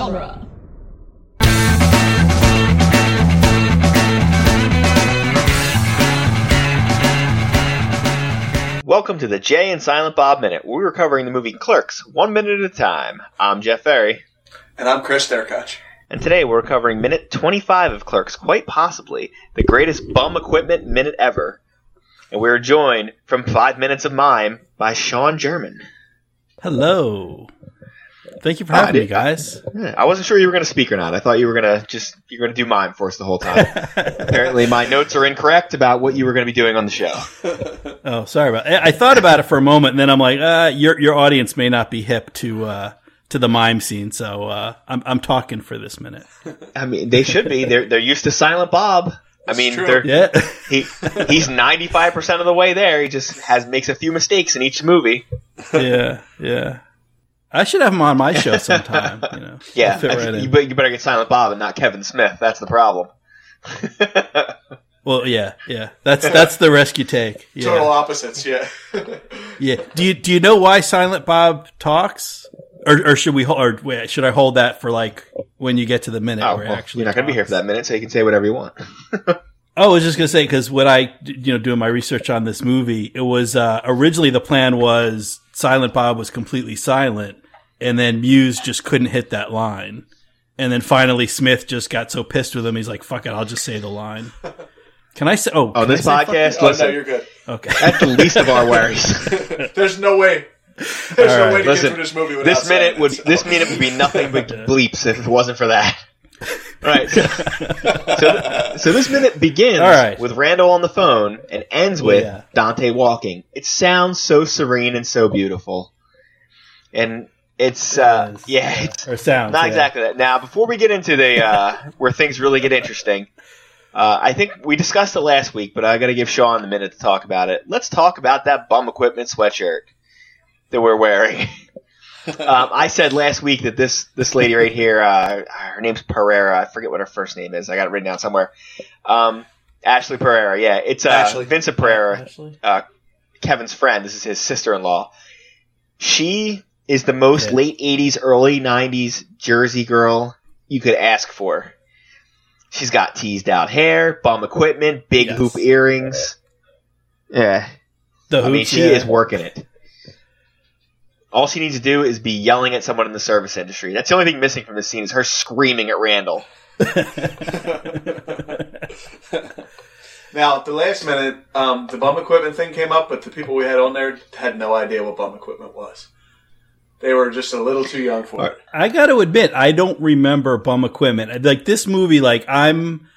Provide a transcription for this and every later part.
genre. Welcome to the Jay and Silent Bob Minute. We're covering the movie Clerks, one minute at a time. I'm Jeff Ferry, And I'm Chris Derkach. and today we're covering minute 25 of Clerks, quite possibly the greatest bum equipment minute ever. And we're joined from Five Minutes of Mime by Sean German. Hello. Thank you for having me, guys. I wasn't sure you were going to speak or not. I thought you were going to just you were going to do mime for us the whole time. Apparently, my notes are incorrect about what you were going to be doing on the show. Oh, sorry about. I I thought about it for a moment, and then I'm like, uh, your your audience may not be hip to uh, to the mime scene, so uh, I'm I'm talking for this minute. I mean, they should be. They're they're used to Silent Bob. I mean, they're Yeah. he he's 95% of the way there. He just has makes a few mistakes in each movie. yeah, yeah. I should have him on my show sometime. You know, Yeah, fit right in. you, you better get Silent Bob and not Kevin Smith. That's the problem. Well, yeah, yeah. That's that's the risk you take. Total Yeah, opposites, yeah. yeah. Do you do you know why Silent Bob talks, or or should we hol- or should I hold that for like when you get to the minute oh, where well, actually you're not going to be here for that minute, so you can say whatever you want. Oh, I was just gonna say because when I, you know, doing my research on this movie, it was uh, originally the plan was Silent Bob was completely silent, and then Mewes just couldn't hit that line, and then finally Smith just got so pissed with him, he's like, "Fuck it, I'll just say the line." Can I say? Oh, oh On this I say fuck podcast, Oh, listen, no, you're good. okay. that's the least of our worries. There's no way. There's All no right, way to listen, get through this movie without this minute would silence. this minute would be nothing but bleeps if it wasn't for that. Right. So, so, so this minute begins All right. with Randall on the phone and ends with Yeah. Dante walking. It sounds so serene and so beautiful, and it's uh, does. yeah, it's Or sounds not yeah. exactly that. Now, before we get into the uh, where things really get interesting, uh, I think we discussed it last week, but I got to give Sean a minute to talk about it. Let's talk about that bum equipment sweatshirt that we're wearing. um, I said last week that this this lady right here, uh, her name's Pereira. I forget what her first name is. I got it written down somewhere. Um, Ashley Pereira. Yeah, it's uh, Ashley. Vincent Pereira. Actually, Kevin's friend. This is his sister-in-law. She is the most Yeah. late '80s, early '90s Jersey girl you could ask for. She's got teased out hair, bum equipment, big Yes. hoop earrings. Yeah, the I mean, she yeah. is working it. All she needs to do is be yelling at someone in the service industry. That's the only thing missing from this scene is her screaming at Randall. Now, at the last minute, um, the bum equipment thing came up, but the people we had on there had no idea what bum equipment was. They were just a little too young for it. I got to admit, I don't remember bum equipment. Like this movie, like I'm,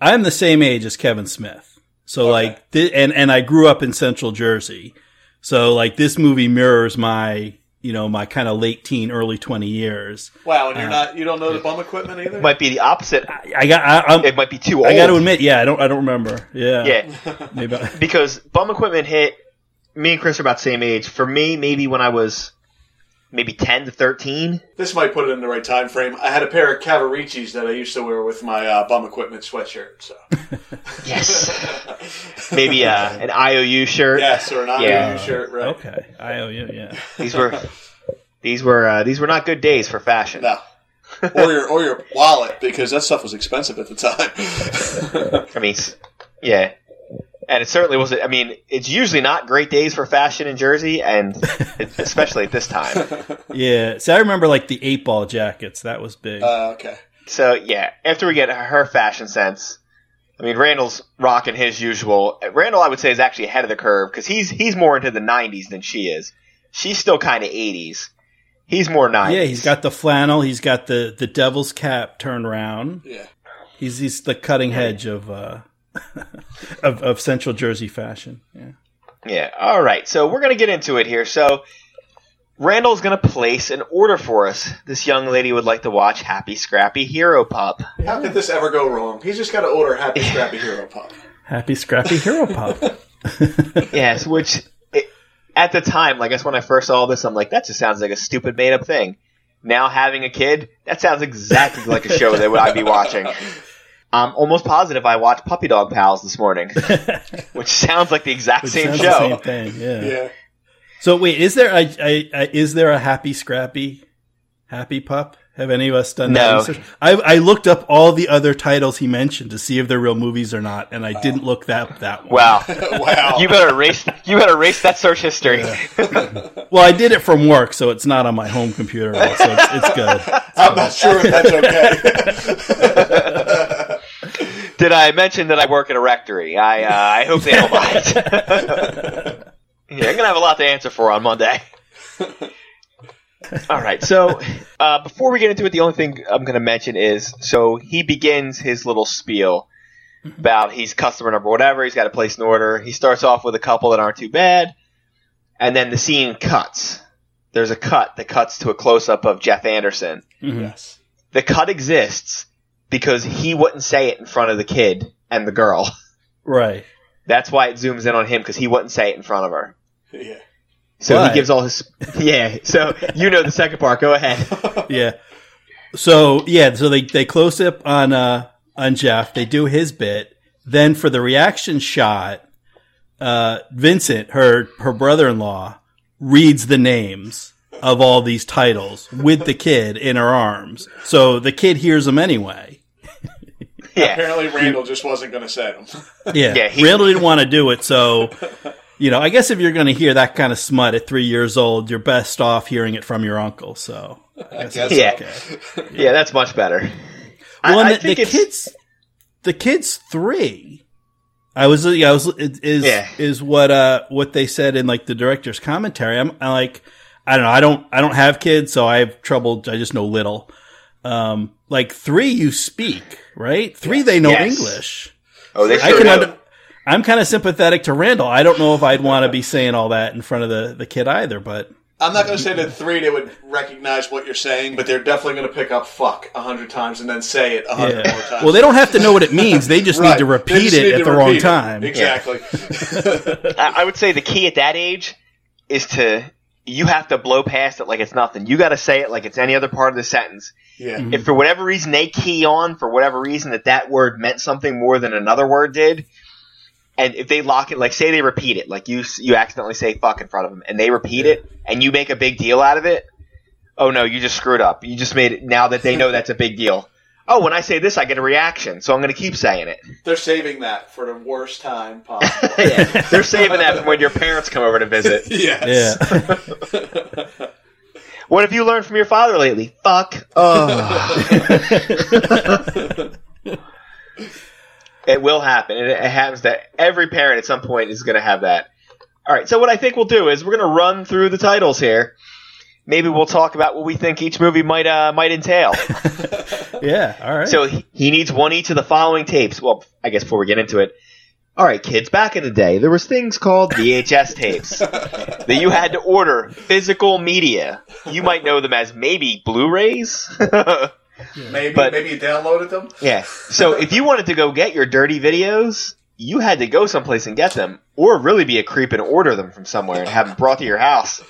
I'm the same age as Kevin Smith. So Okay. like, thi- and and I grew up in Central Jersey. So like, this movie mirrors my, you know, my kind of late teen, early twenty years. Wow, and you're uh, not, you don't know the bum equipment either? It might be the opposite. I, I got, I, I'm, It might be too old. I got to admit, yeah, I don't, I don't remember. Yeah, Yeah, Maybe I- because bum equipment hit me and Chris are about the same age. For me, maybe when I was maybe ten to thirteen. This might put it in the right time frame. I had a pair of Cavariccis that I used to wear with my uh, bum equipment sweatshirt. So Yes, maybe uh, an IOU shirt. yes, or an IOU Yeah. shirt, right? okay, I owe you. Yeah, These were these were uh, these were not good days for fashion. No. or your or your wallet because that stuff was expensive at the time. I mean, yeah. And it certainly wasn't. I mean, it's usually not great days for fashion in Jersey, and especially at this time. yeah. So I remember like the eight ball jackets. That was big. uh, okay. So yeah, after we get her fashion sense, I mean, Randall's rocking his usual. Randall, I would say, is actually ahead of the curve because he's he's more into the '90s than she is. She's still kind of '80s. He's more '90s. yeah, he's got the flannel. He's got the the devil's cap turned around. Yeah. He's he's the cutting edge of uh of of Central Jersey fashion. Yeah. Yeah. All right. So we're gonna get into it here. So Randall's gonna place an order for us. This young lady would like to watch Happy Scrappy Hero Pup. How could this ever go wrong? He's just got to order Happy Scrappy Hero Pop. Happy Scrappy Hero Pop. Yes, which it, at the time, like, I guess when I first saw this, I'm like, that just sounds like a stupid made up thing. Now having a kid, that sounds exactly like a show that I'd be watching. I'm almost positive I watched Puppy Dog Pals this morning, which sounds like the exact Which same show. the same thing. Yeah. Yeah. So wait, is there a, a, a is there a Happy Scrappy, Happy Pup, Have any of us done No. that research? I, I looked up all the other titles he mentioned to see if they're real movies or not, and I didn't look that that one. Wow. wow. You better erase. You better erase that search history. Well, I did it from work, so it's not on my home computer, so it's, it's good. I'm not sure if that's okay. Did I mention that I work at a rectory? I uh, I hope they don't mind. yeah, I'm gonna have a lot to answer for on Monday. All right, so uh, before we get into it, the only thing I'm going to mention is so he begins his little spiel about he's customer number whatever. He's got to place an order. He starts off with a couple that aren't too bad, and then the scene cuts. There's a cut that cuts to a close up of Jeff Anderson. Mhm. yes. The cut exists because he wouldn't say it in front of the kid and the girl. Right. That's why it zooms in on him because he wouldn't say it in front of her. Yeah. So Right. he gives all his yeah. So you know the second part. Go ahead. Yeah. So yeah, so they they close up on uh on Jeff. They do his bit. Then for the reaction shot, uh Vincent, her her brother in law, reads the names of all these titles with the kid in her arms. So the kid hears them anyway. Yeah. Apparently, Randall just wasn't going to say them. Yeah. Yeah, he- Randall didn't want to do it, so you know, I guess if you're going to hear that kind of smut at three years old, you're best off hearing it from your uncle. So I guess guess Yeah. okay. Yeah, that's much better. Well, I, I the, think the it's kids, the kids three. I was, yeah, I was it is Yeah. is what uh what they said in like the director's commentary. I'm, I like, I don't know, I don't I don't have kids, so I have trouble. I just know little. Um, like three, you speak right. Three, they know Yes. English. oh they I sure can. do. Under, I'm kind of sympathetic to Randall. I don't know if I'd want to be saying all that in front of the the kid either, but I'm not going to say that three they would recognize what you're saying, but they're definitely going to pick up "fuck" a hundred times and then say it a hundred more times. Well, they don't have to know what it means. They just Right. need to repeat just it need at the wrong it. time. Exactly. I, I would say the key at that age is to you have to blow past it like it's nothing. You got to say it like it's any other part of the sentence. yeah. Mm-hmm. If for whatever reason they key on for whatever reason that that word meant something more than another word did, and if they lock it, like say they repeat it, like you you accidentally say fuck in front of them, and they repeat it, and you make a big deal out of it. Oh no, you just screwed up. You just made it. Now that they know that's a big deal. Oh, when I say this, I get a reaction, so I'm going to keep saying it. They're saving that for the worst time possible. yeah, they're saving that for when your parents come over to visit. yes. Yeah. What have you learned from your father lately? Fuck. Oh. it will happen. It, it happens that every parent at some point is going to have that. All right. So what I think we'll do is we're going to run through the titles here. Maybe we'll talk about what we think each movie might uh, might entail. Yeah. All right. So he, he needs one each of the following tapes. Well, I guess before we get into it. All right, kids, back in the day, there was things called VHS tapes that you had to order physical media. You might know them as maybe Blu-rays. Maybe But- maybe you downloaded them. yeah. So if you wanted to go get your dirty videos, you had to go someplace and get them, or really be a creep and order them from somewhere and have them brought to your house.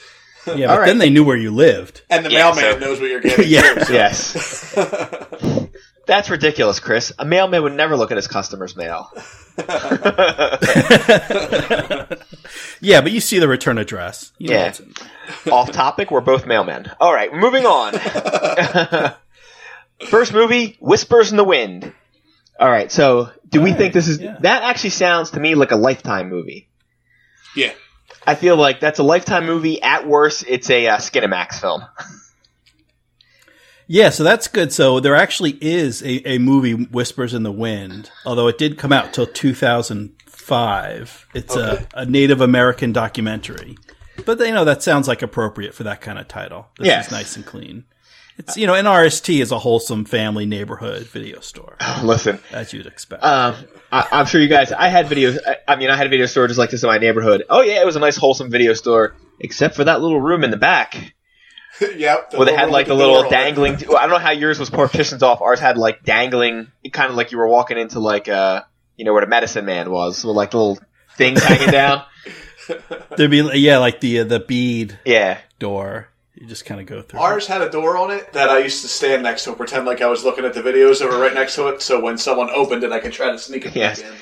Yeah, but all right. then they knew where you lived. And the Yeah, mailman so- knows what you're getting. Yeah. too, so- Yes. That's ridiculous, Chris. A mailman would never look at his customer's mail. Yeah, but you see the return address. You Yeah. what's Off topic, we're both mailmen. All right, moving on. First movie, Whispers in the Wind. All right, so do we All think this is yeah. that actually sounds to me like a lifetime movie? Yeah. I feel like that's a lifetime movie. At worst, it's a uh, Skinamax film. Yeah, so that's good. So there actually is a, a movie, Whispers in the Wind, although it did come out till 2005. It's Okay. a, a Native American documentary. But, you know, that sounds like appropriate for that kind of title. This Yes. is nice and clean. It's, you know, an RST is a wholesome family neighborhood video store, Listen, as you'd expect. um, I, I'm sure you guys. I had videos. I, I mean, I had a video store just like this in my neighborhood. Oh yeah, it was a nice wholesome video store, except for that little room in the back. yep. the Where they had like with the door little on dangling. well, I don't know how yours was partitions off. Ours had like dangling, kind of like you were walking into like uh, you know where the medicine man was, with like little things hanging down. There'd be, yeah, like the, uh, the bead Yeah, door. You just kind of go through. Ours had a door on it that I used to stand next to and pretend like I was looking at the videos that were right next to it. So when someone opened it, I could try to sneak it Yes. in.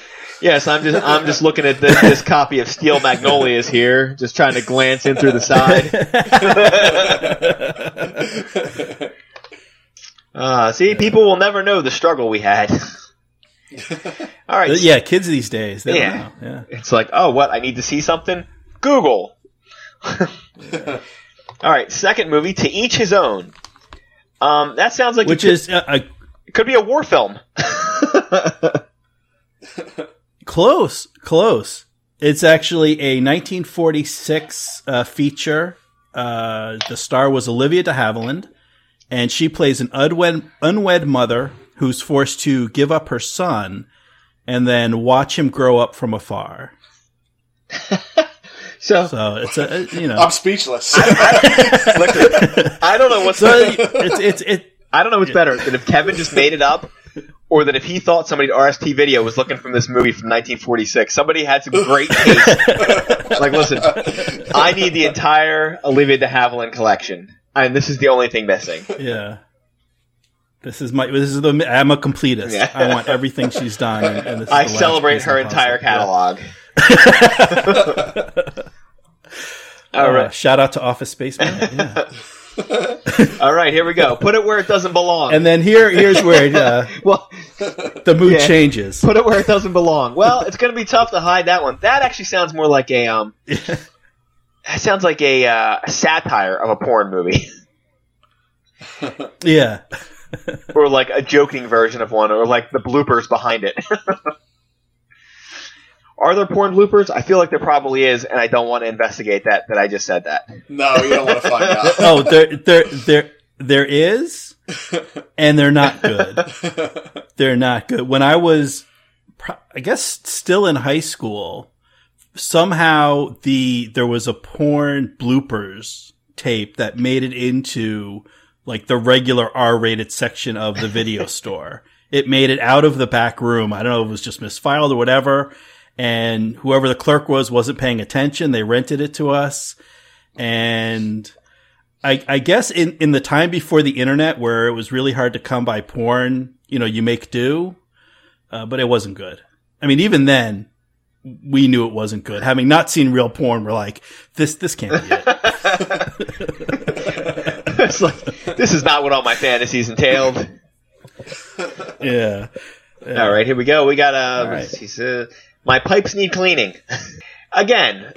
yes. I'm just I'm just looking at this, this copy of Steel Magnolias here, just trying to glance in through the side. Ah, see, people will never know the struggle we had. All right. Yeah, kids these days. They Yeah. don't know. Yeah. It's like, oh, what? I need to see something? Google. All right. Second movie, To Each His Own. Um, that sounds like Which could, is uh, a could be a war film. Close, close. It's actually a 1946 uh, feature. Uh, the star was Olivia de Havilland, and she plays an unwed, unwed mother who's forced to give up her son and then watch him grow up from afar. so, So it's a, a- you know, I'm speechless. listen, I don't know what's so it's it's it. I don't know what's better than if Kevin just made it up, or that if he thought somebody at RST Video was looking from this movie from 1946. Somebody had some great taste. like, listen, I need the entire Olivia de Havilland collection, and this is the only thing missing. Yeah. This is my. This is the. I'm a completist. Yeah. I want everything she's done. And, and this is I celebrate her the puzzle. entire catalog. Yeah. All Uh, shout out to Office Space Man. Yeah. all right, here we go. Put it where it doesn't belong. and then here, here's where uh, well, the mood Yeah. changes. put it where it doesn't belong. Well, it's going to be tough to hide that one. That actually sounds more like a um. That sounds like a, uh, a satire of a porn movie, yeah. or like a joking version of one, or like the bloopers behind it. Are there porn bloopers? I feel like there probably is, and I don't want to investigate that. That I just said that. no, you don't want to find out. Oh, there, there, there, there is, and they're not good. They're not good. When I was, I guess, still in high school, somehow the there was a porn bloopers tape that made it into like the regular R-rated section of the video store. It made it out of the back room. I don't know if it was just misfiled or whatever. And whoever the clerk was wasn't paying attention. They rented it to us. And I, I guess in, in the time before the internet where it was really hard to come by porn, you know, you make do, uh, but it wasn't good. I mean, even then, we knew it wasn't good. Having not seen real porn, we're like, this, this can't be it. it's like this is not what all my fantasies entailed. yeah. All right, here we go. We got uh, right. he said, my pipes need cleaning. Again,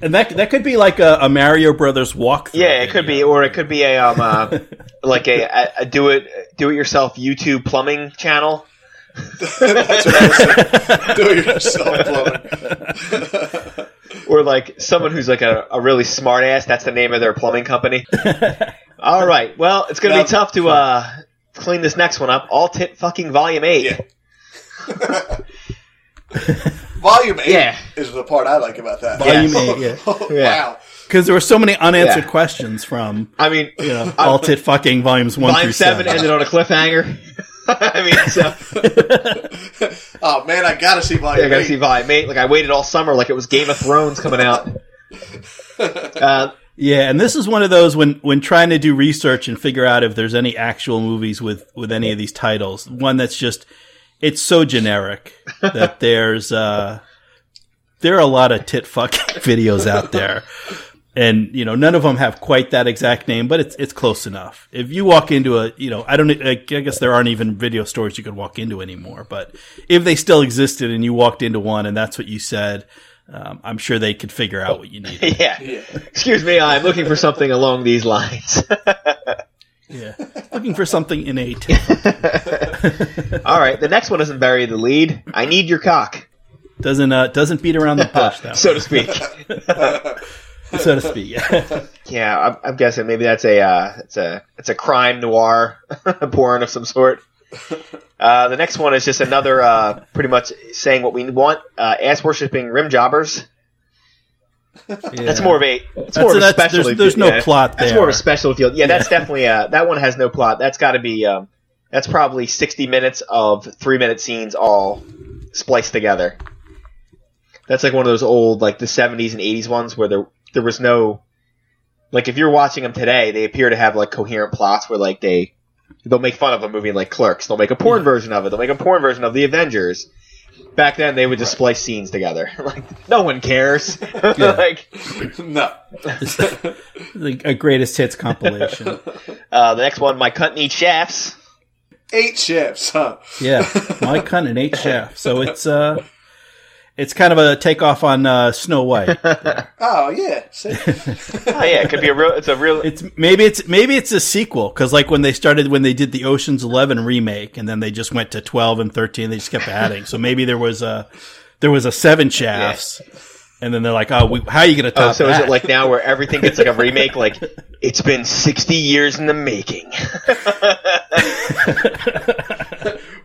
And that, that could be like a, a Mario Brothers walkthrough. yeah, it could be, or it could be a um, uh, like a, a, a do it do it yourself YouTube plumbing channel. That's what I was saying. Do it yourself plumbing. Or like someone who's like a, a really smart ass. That's the name of their plumbing company. All right. Well, it's gonna Now- be tough to uh, clean this next one up. All tit fucking volume eight. Yeah. Volume eight Yeah. is the part I like about that. Volume Yes. eight, yeah. Oh, Yeah. Wow. Because there were so many unanswered Yeah. questions from, I mean, you know, all tit fucking volumes one volume through seven seven. ended on a cliffhanger. I mean, so Oh man, I gotta see yeah, volume I gotta eight. see volume eight. Like I waited all summer, like it was Game of Thrones coming out. Uh, Yeah, and this is one of those when when trying to do research and figure out if there's any actual movies with with any of these titles. One that's just it's so generic that there's uh there are a lot of tit fucking videos out there. And you know, none of them have quite that exact name, but it's it's close enough. If you walk into a, you know, I don't, I guess there aren't even video stores you could walk into anymore. But if they still existed and you walked into one and that's what you said, um, I'm sure they could figure out what you needed. yeah. Excuse me, I'm looking for something along these lines. Yeah, looking for something innate. all right, the next one isn't bury the lead. I need your cock, Doesn't uh, doesn't beat around the bush that so to speak. so to speak. Yeah. Yeah, I'm, I'm guessing maybe that's a uh, it's a it's a crime noir porn of some sort. Uh, the next one is just another uh, pretty much saying what we want: uh, ass worshipping rim jobbers. That's more of a it's That's- more of a that's- special. there's- there's no plot That's more of a special field. Yeah, that's definitely uh, that one has no plot. That's got to be um, that's probably 60 minutes of three minute scenes all spliced together. That's like one of those old like the 70s and 80s ones where there there was no like if you're watching them today, they appear to have like coherent plots where like they they'll make fun of a movie like Clerks. They'll make a porn version of it. They'll make a porn version of the Avengers. Back then, they would just splice scenes together. like no one cares. like No. like a greatest hits compilation. uh, the next one, my cunt needs shafts. Eight ships, huh? Yeah, my Hunt and eight chef. So it's uh, it's kind of a takeoff on uh, Snow White. Oh yeah. See? Oh yeah, it could be a real. It's a real. It's maybe it's maybe it's a sequel because like when they started when they did the Ocean's Eleven remake and then they just went to twelve and thirteen, they just kept adding. So maybe there was a there was a seven shafts, and then they're like, oh, we, how are you going to top Oh, so that? is it like now where everything gets like a remake? Like it's been sixty years in the making,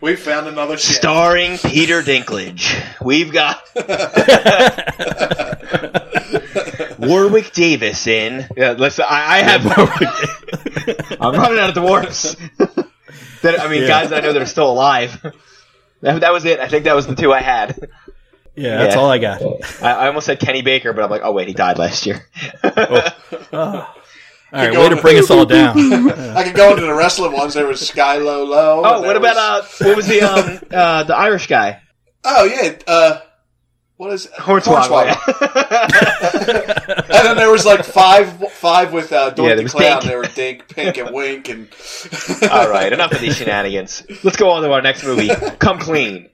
we found another ship. starring Peter Dinklage. We've got Warwick Davis in. Yeah, listen, I, I have. I'm running out of dwarfs. that I mean, Yeah. guys I know that are still alive. That, that was it. I think that was the two I had. yeah, that's Yeah. all I got. I, I almost said Kenny Baker, but I'm like, oh wait, he died last year. Oh. Ah. All right, go way to on- bring us all down. I could go into the wrestling ones. There was Sky Low Low. Oh, what there about was- uh, what was the um uh the Irish guy? Oh yeah. Uh, what is Hornswoggle. and then there was like five, five with uh, Dorothy Yeah, there Clown. Dink. They were Dink, Pink, and Wink, and All right, enough of these shenanigans. Let's go on to our next movie, Come Clean.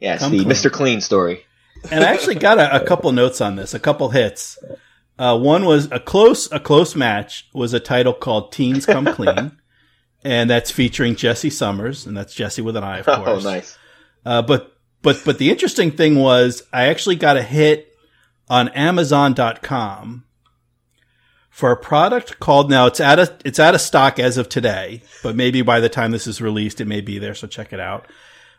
Yes, Come the Clean. Mr. Clean story. and I actually got a, a couple notes on this, a couple hits. Uh, one was a close, a close match was a title called Teens Come Clean. And that's featuring Jesse Summers, and that's Jesse with an eye, of course. Oh, nice. Uh, but but but the interesting thing was I actually got a hit on Amazon.com for a product called now it's out of it's out of stock as of today, but maybe by the time this is released it may be there. So check it out.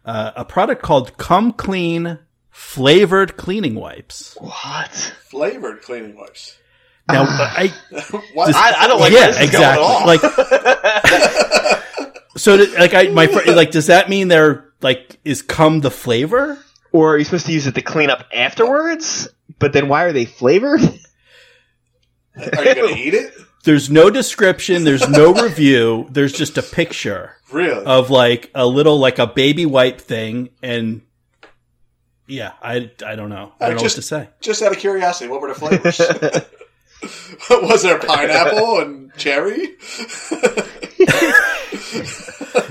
Uh, a product called Come Clean flavored cleaning wipes. What? flavored cleaning wipes. Now ah. I What? This- I, I don't like yeah this is at exactly all. like so did- like I my fr- like does that mean they're like is cum the flavor? or are you supposed to use it to clean up afterwards? But then why are they flavored? Are you gonna eat it? There's no description. There's no review. There's just a picture Really? of like a little like a baby wipe thing, and yeah, I I don't know. I uh, don't know just- what to say. Just out of curiosity, what were the flavors? was there pineapple and cherry?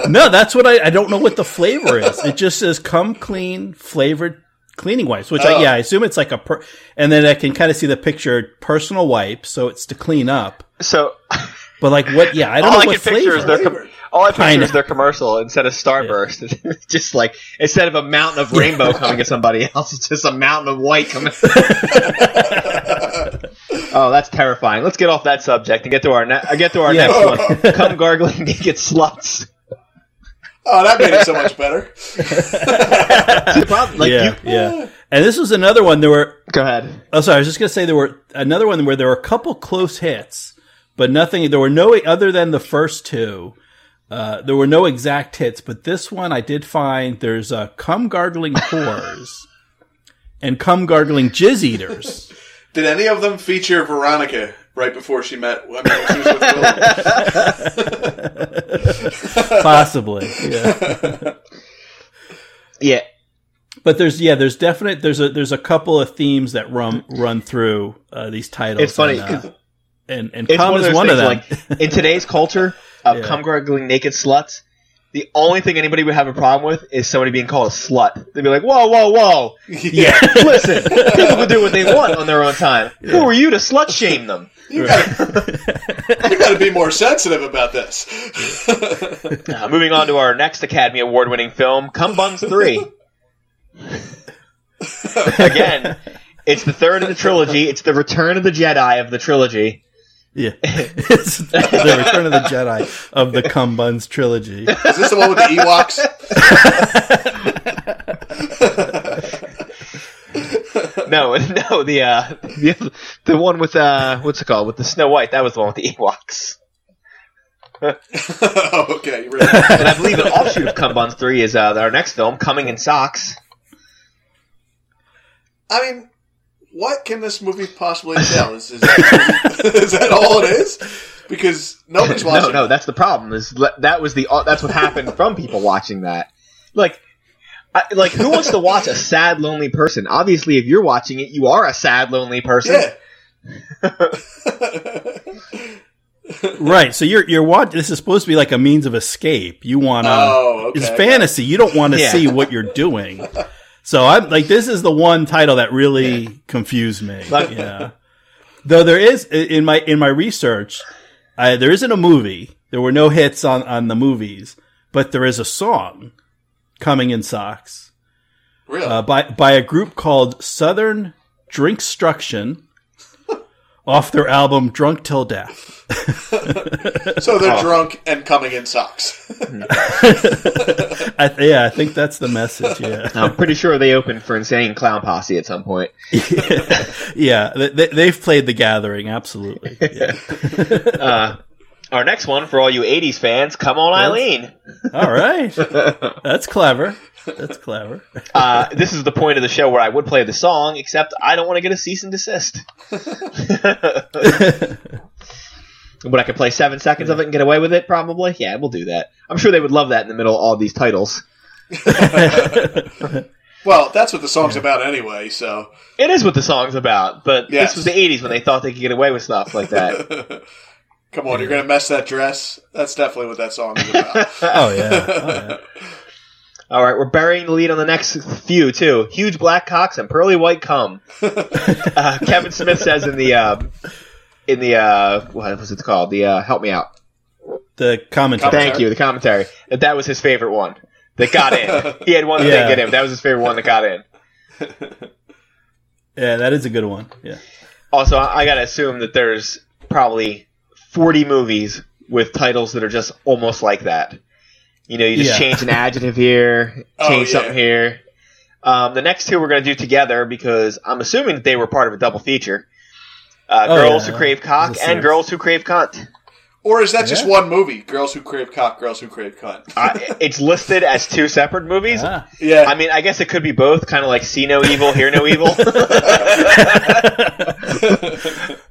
No, that's what I I don't know what the flavor is. It just says "come clean" flavored cleaning wipes, which I, Oh. yeah I assume it's like a per, and then I can kind of see the picture personal wipe, so it's to clean up. So But like what? Yeah, I don't all know I what can picture is flavor. their com- Flavored. All I picture Kinda. is their commercial instead of Starburst. It's just like instead of a mountain of rainbow coming to somebody else, it's just a mountain of white coming. oh, that's terrifying. Let's get off that subject and get to our ne- uh, get to our Yeah. next one. Come gargling naked sluts. Oh, that made it so much better. Problem- like yeah, you, yeah. And this was another one. There were go ahead. Oh, sorry. I was just gonna say there were another one where there were a couple close hits, but nothing. There were no other than the first two. Uh, there were no exact hits, but this one I did find. There's uh, cum gargling whores and cum gargling jizz eaters. Did any of them feature Veronica right before she met? I mean, she was with Will? Possibly, yeah. Yeah, But there's yeah, there's definite there's a there's a couple of themes that run run through uh, these titles. It's funny, and, uh, 'cause and and it's cum one is one of them. Like in today's culture of Yeah. cum gargling naked sluts, the only thing anybody would have a problem with is somebody being called a slut. They'd be like, "Whoa, whoa, whoa! yeah, Listen, people can do what they want on their own time. Who are you to slut shame them?" You gotta, gotta be more sensitive about this. Uh, moving on to our next Academy Award winning film, Cum Buns 3. Again, it's the third of the trilogy. It's the return of the Jedi of the trilogy. Yeah. it's the Return of the Jedi of the Cumbuns trilogy. Is this the one with the Ewoks? No, no, the uh, the the one with uh, what's it called? With the Snow White. That was the one with the Ewoks. oh, okay. Really. And I believe an offshoot of Cumbuns 3 is uh, our next film, Coming in Socks. I mean, what can this movie possibly tell? Is, is, that, is that all it is? Because nobody's watching. No, no, that's the problem. Is that was the uh, that's what happened from people watching that. Like, I, like who wants to watch a sad, lonely person? Obviously, if you're watching it, you are a sad, lonely person. Yeah. right. So you're you're what this is supposed to be like a means of escape. You want to Oh, okay. it's fantasy. You don't want to Yeah. see what you're doing. So I'm like this is the one title that really confused me. Like- yeah. Though there is in my in my research, I, there isn't a movie. There were no hits on on the movies, but there is a song coming in socks Really? uh, by by a group called Southern Drinkstruction off their album Drunk Till Death. so they're drunk and coming in socks. I th- yeah, I think that's the message. Yeah, I'm pretty sure they opened for Insane Clown Posse at some point. yeah, they, they've played The Gathering, absolutely. Yeah. Uh, our next one for all you '80s fans, "Come On Eileen." All right, that's clever. That's clever. Uh, this is the point of the show where I would play the song, except I don't want to get a cease and desist. but I could play seven seconds of it and get away with it, probably. Yeah, we'll do that. I'm sure they would love that in the middle of all these titles. well, that's what the song's about anyway. So It is what the song's about, but Yes. this was the '80s when they thought they could get away with stuff like that. come on, you're gonna mess that dress. That's definitely what that song is about. Oh yeah. Oh, yeah. All right, we're burying the lead on the next few too. Huge black cocks and pearly white cum. uh, Kevin Smith says in the uh, in the uh, what was it called? The uh, help me out. The commentary. Thank you. The commentary that that was his favorite one that got in. he had one that Yeah. didn't get in. That was his favorite one that got in. Yeah, that is a good one. Yeah. Also, I, I gotta assume that there's probably 40 movies with titles that are just almost like that. You know, you just Yeah. change an adjective here, Oh, change yeah. something here. Um, the next two we're gonna do together because I'm assuming that they were part of a double feature. Uh, Oh, girls yeah. who crave cock This and girls who crave cunt. or is that just Yeah. one movie? Girls who crave cock, girls who crave cunt. Uh, it's listed as two separate movies. Ah. yeah, I mean, I guess it could be both, kind of like see no evil, hear no evil.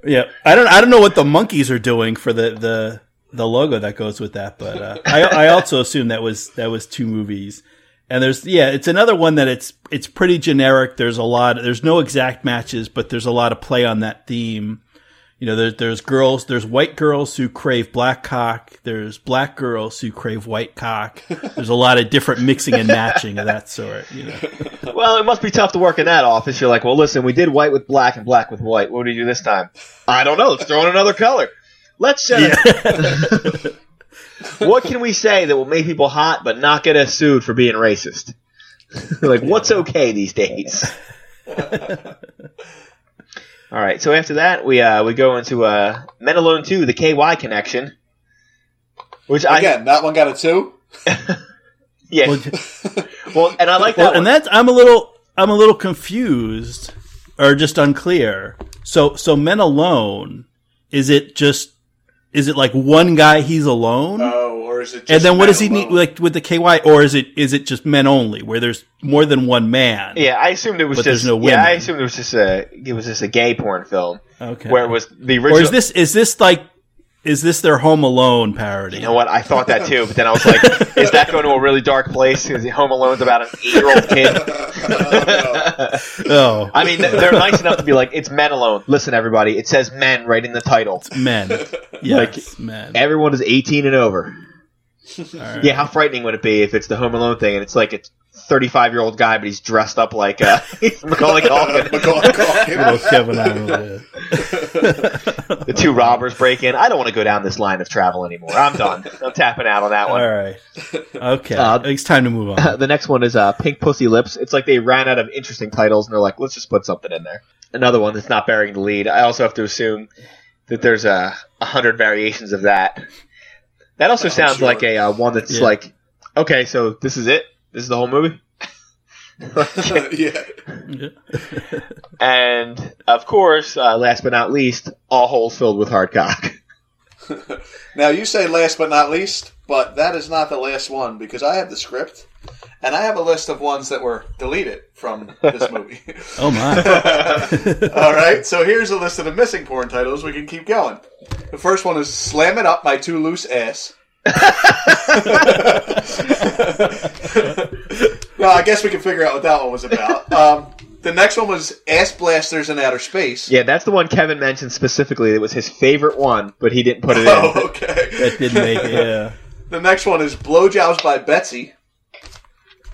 Yeah, I don't. I don't know what the monkeys are doing for the the the logo that goes with that, but uh, I I also assume that was that was two movies. And there's yeah, it's another one that it's it's pretty generic. There's a lot. There's no exact matches, but there's a lot of play on that theme. You know, there's there's girls, there's white girls who crave black cock. There's black girls who crave white cock. There's a lot of different mixing and matching of that sort. You know, well, it must be tough to work in that office. You're like, well, listen, we did white with black and black with white. What do we do this time? I don't know. Let's throw in another color. Let's. Uh, what can we say that will make people hot but not get us sued for being racist? like, what's okay these days? All right. So after that, we uh, we go into uh, Men Alone Two: The KY Connection, which I again, that one got a two. yeah. Well, Well, and I like that. Well, one. and that's I'm a little I'm a little confused or just unclear. So so men alone is it just is it like one guy he's alone? Oh, or is it? Just and then what men does he alone? need like with the KY or is it is it just men only where there's more than one man? Yeah, I assumed it was But just there's no yeah. I assumed it was just a it was just a gay porn film Okay. where it was the original. or is this is this like is this their Home Alone parody? You know what? I thought that too, but then I was like, is that going to a really dark place? Because Home Alone's about an eight-year-old kid. Oh, I mean, they're nice enough to be like, it's men alone. Listen, everybody, it says men right in the title. men. Yes, men. Everyone is 18 and over. All right. Yeah, how frightening would it be if it's the Home Alone thing and it's like a 35-year-old guy, but he's dressed up like uh, Macaulay Culkin. Macaulay Culkin. Kevin Arnold, yeah. the two robbers break in. I don't want to go down this line of travel anymore. I'm done. I'm tapping out on that one. All right. Okay. Uh, it's time to move on. the next one is uh, Pink Pussy Lips. It's like they ran out of interesting titles and they're like, let's just put something in there. Another one that's not bearing the lead. I also have to assume that there's a, a hundred variations of that. That also I'm sounds sure. like a uh, one that's Yeah. like, okay, so this is it. This is the whole movie. yeah. and of course, uh, last but not least, all holes filled with hard cock. Now you say last but not least, but that is not the last one because I have the script and I have a list of ones that were deleted from this movie. Oh my. All right, so here's a list of the missing porn titles. We can keep going. The first one is "Slam It Up" by Two Loose Ass. Well, I guess we can figure out what that one was about. Um, The next one was Ass Blasters in Outer Space. Yeah, that's the one Kevin mentioned specifically. It was his favorite one, but he didn't put it in. Oh, okay. That didn't make it. Yeah. The next one is Blowjobs by Betsy,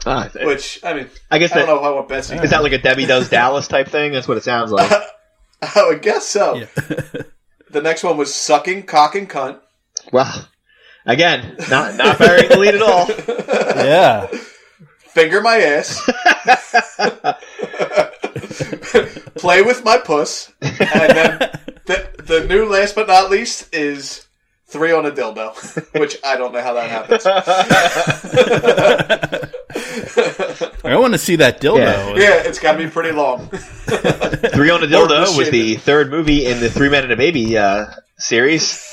Ah, which I mean, I guess I don't that know how what Betsy. is that like a Debbie Does Dallas type thing. That's what it sounds like. I would guess so. Yeah. The next one was Sucking Cock and Cunt. Well, again, not not burying the lead at all. yeah. Finger my ass. Play with my puss. And then the, the new last but not least is three on a dildo, which I don't know how that happens. I want to see that dildo. Yeah. yeah, it's got to be pretty long. Three on a Or Dildo was machine. the third movie in the Three Men and a Baby uh, series.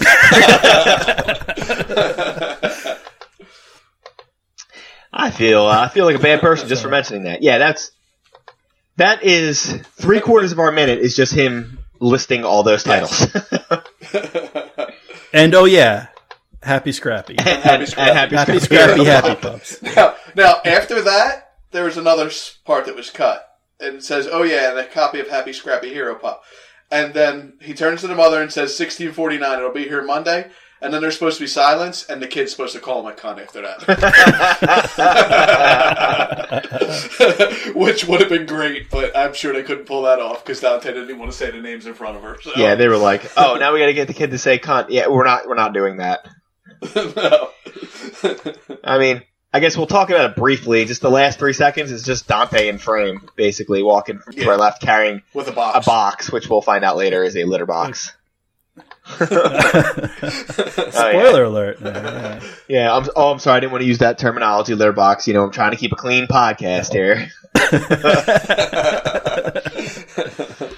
I feel uh, I feel like a bad person just for mentioning that. Yeah, that's that is three quarters of our minute is just him listing all those titles. And oh yeah, Happy Scrappy. and, and Scrappy. happy, Happy Scrappy. Scrappy Happy Pups. now, now, after that, there was another part that was cut. And says, oh yeah, and a copy of Happy Scrappy Hero Pop. And then he turns to the mother and says, 1649, it'll be here Monday. And then there's supposed to be silence, and the kid's supposed to call him a cunt after that. Which would have been great, but I'm sure they couldn't pull that off because Dante didn't even want to say the names in front of her. So. Yeah, they were like, "Oh, now we got to get the kid to say cunt." Yeah, we're not we're not doing that. no. I mean, I guess we'll talk about it briefly. Just the last three seconds is just Dante in frame, basically walking to Yeah. our left, carrying With a box, a box. box, which we'll find out later is a litter box. Spoiler alert. Yeah. Yeah, I'm, oh, I'm sorry, I didn't want to use that terminology, litter box. You know, I'm trying to keep a clean podcast here.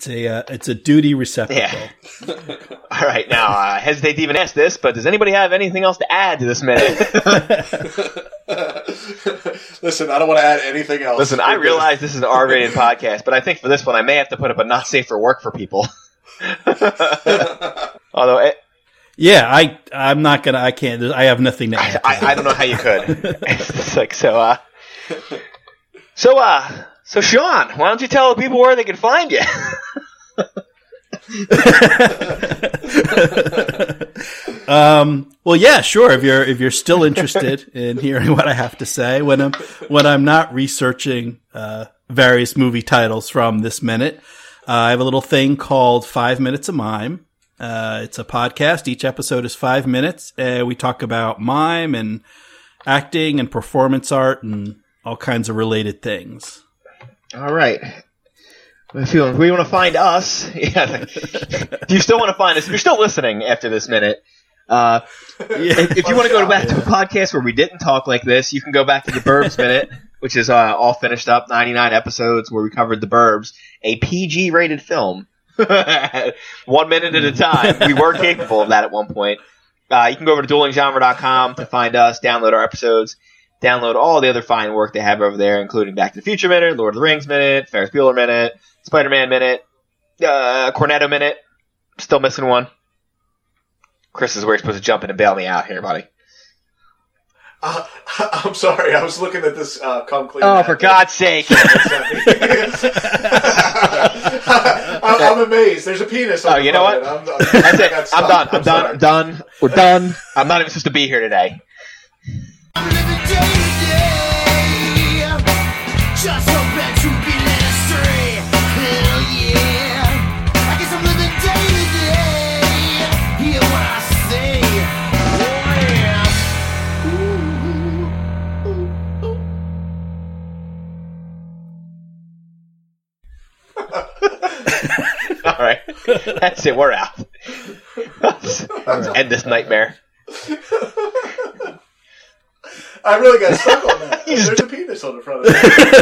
It's a uh, it's a duty receptacle. Yeah. All right, now uh, I hesitate to even ask this, but does anybody have anything else to add to this minute? Listen, I don't want to add anything else. Listen, I realize this is an R-rated podcast, but I think for this one, I may have to put up a not safe for work for people. Although eh, Yeah, I I'm not gonna. I can't. I have nothing to I, add. I, I don't know how you could. it's like so. Uh, so uh, so Sean, why don't you tell the people where they can find you? um, well, yeah, sure. If you're if you're still interested in hearing what I have to say when I'm when I'm not researching uh, various movie titles from this minute, uh, I have a little thing called Five Minutes of Mime. Uh, it's a podcast. Each episode is five minutes. Uh, we talk about mime and acting and performance art and all kinds of related things. All right. If you, if we want to find us, yeah. if you still want to find us, if you're still listening after this minute, uh, if, if you want to go back to a podcast where we didn't talk like this, you can go back to the Burbs Minute, which is uh, all finished up, 99 episodes where we covered the Burbs, a PG rated film. one minute at a time. We were capable of that at one point. Uh, you can go over to duelinggenre.com to find us, download our episodes, download all the other fine work they have over there, including Back to the Future Minute, Lord of the Rings Minute, Ferris Bueller Minute, Spider-Man Minute, uh, Cornetto Minute. Still missing one. Chris is where you're supposed to jump in and bail me out here, buddy. Uh, I'm sorry, I was looking at this uh, come clean. Oh, for God's sake! I'm, I'm amazed. There's a penis. On Oh, the you know what? I'm, I'm, That's it. I got I'm done. I'm done. I'm done. We're done. I'm not even supposed to be here today. Right, that's it. We're out. Let's, let's end this nightmare. I really got stuck on that. There's a penis on the front of it.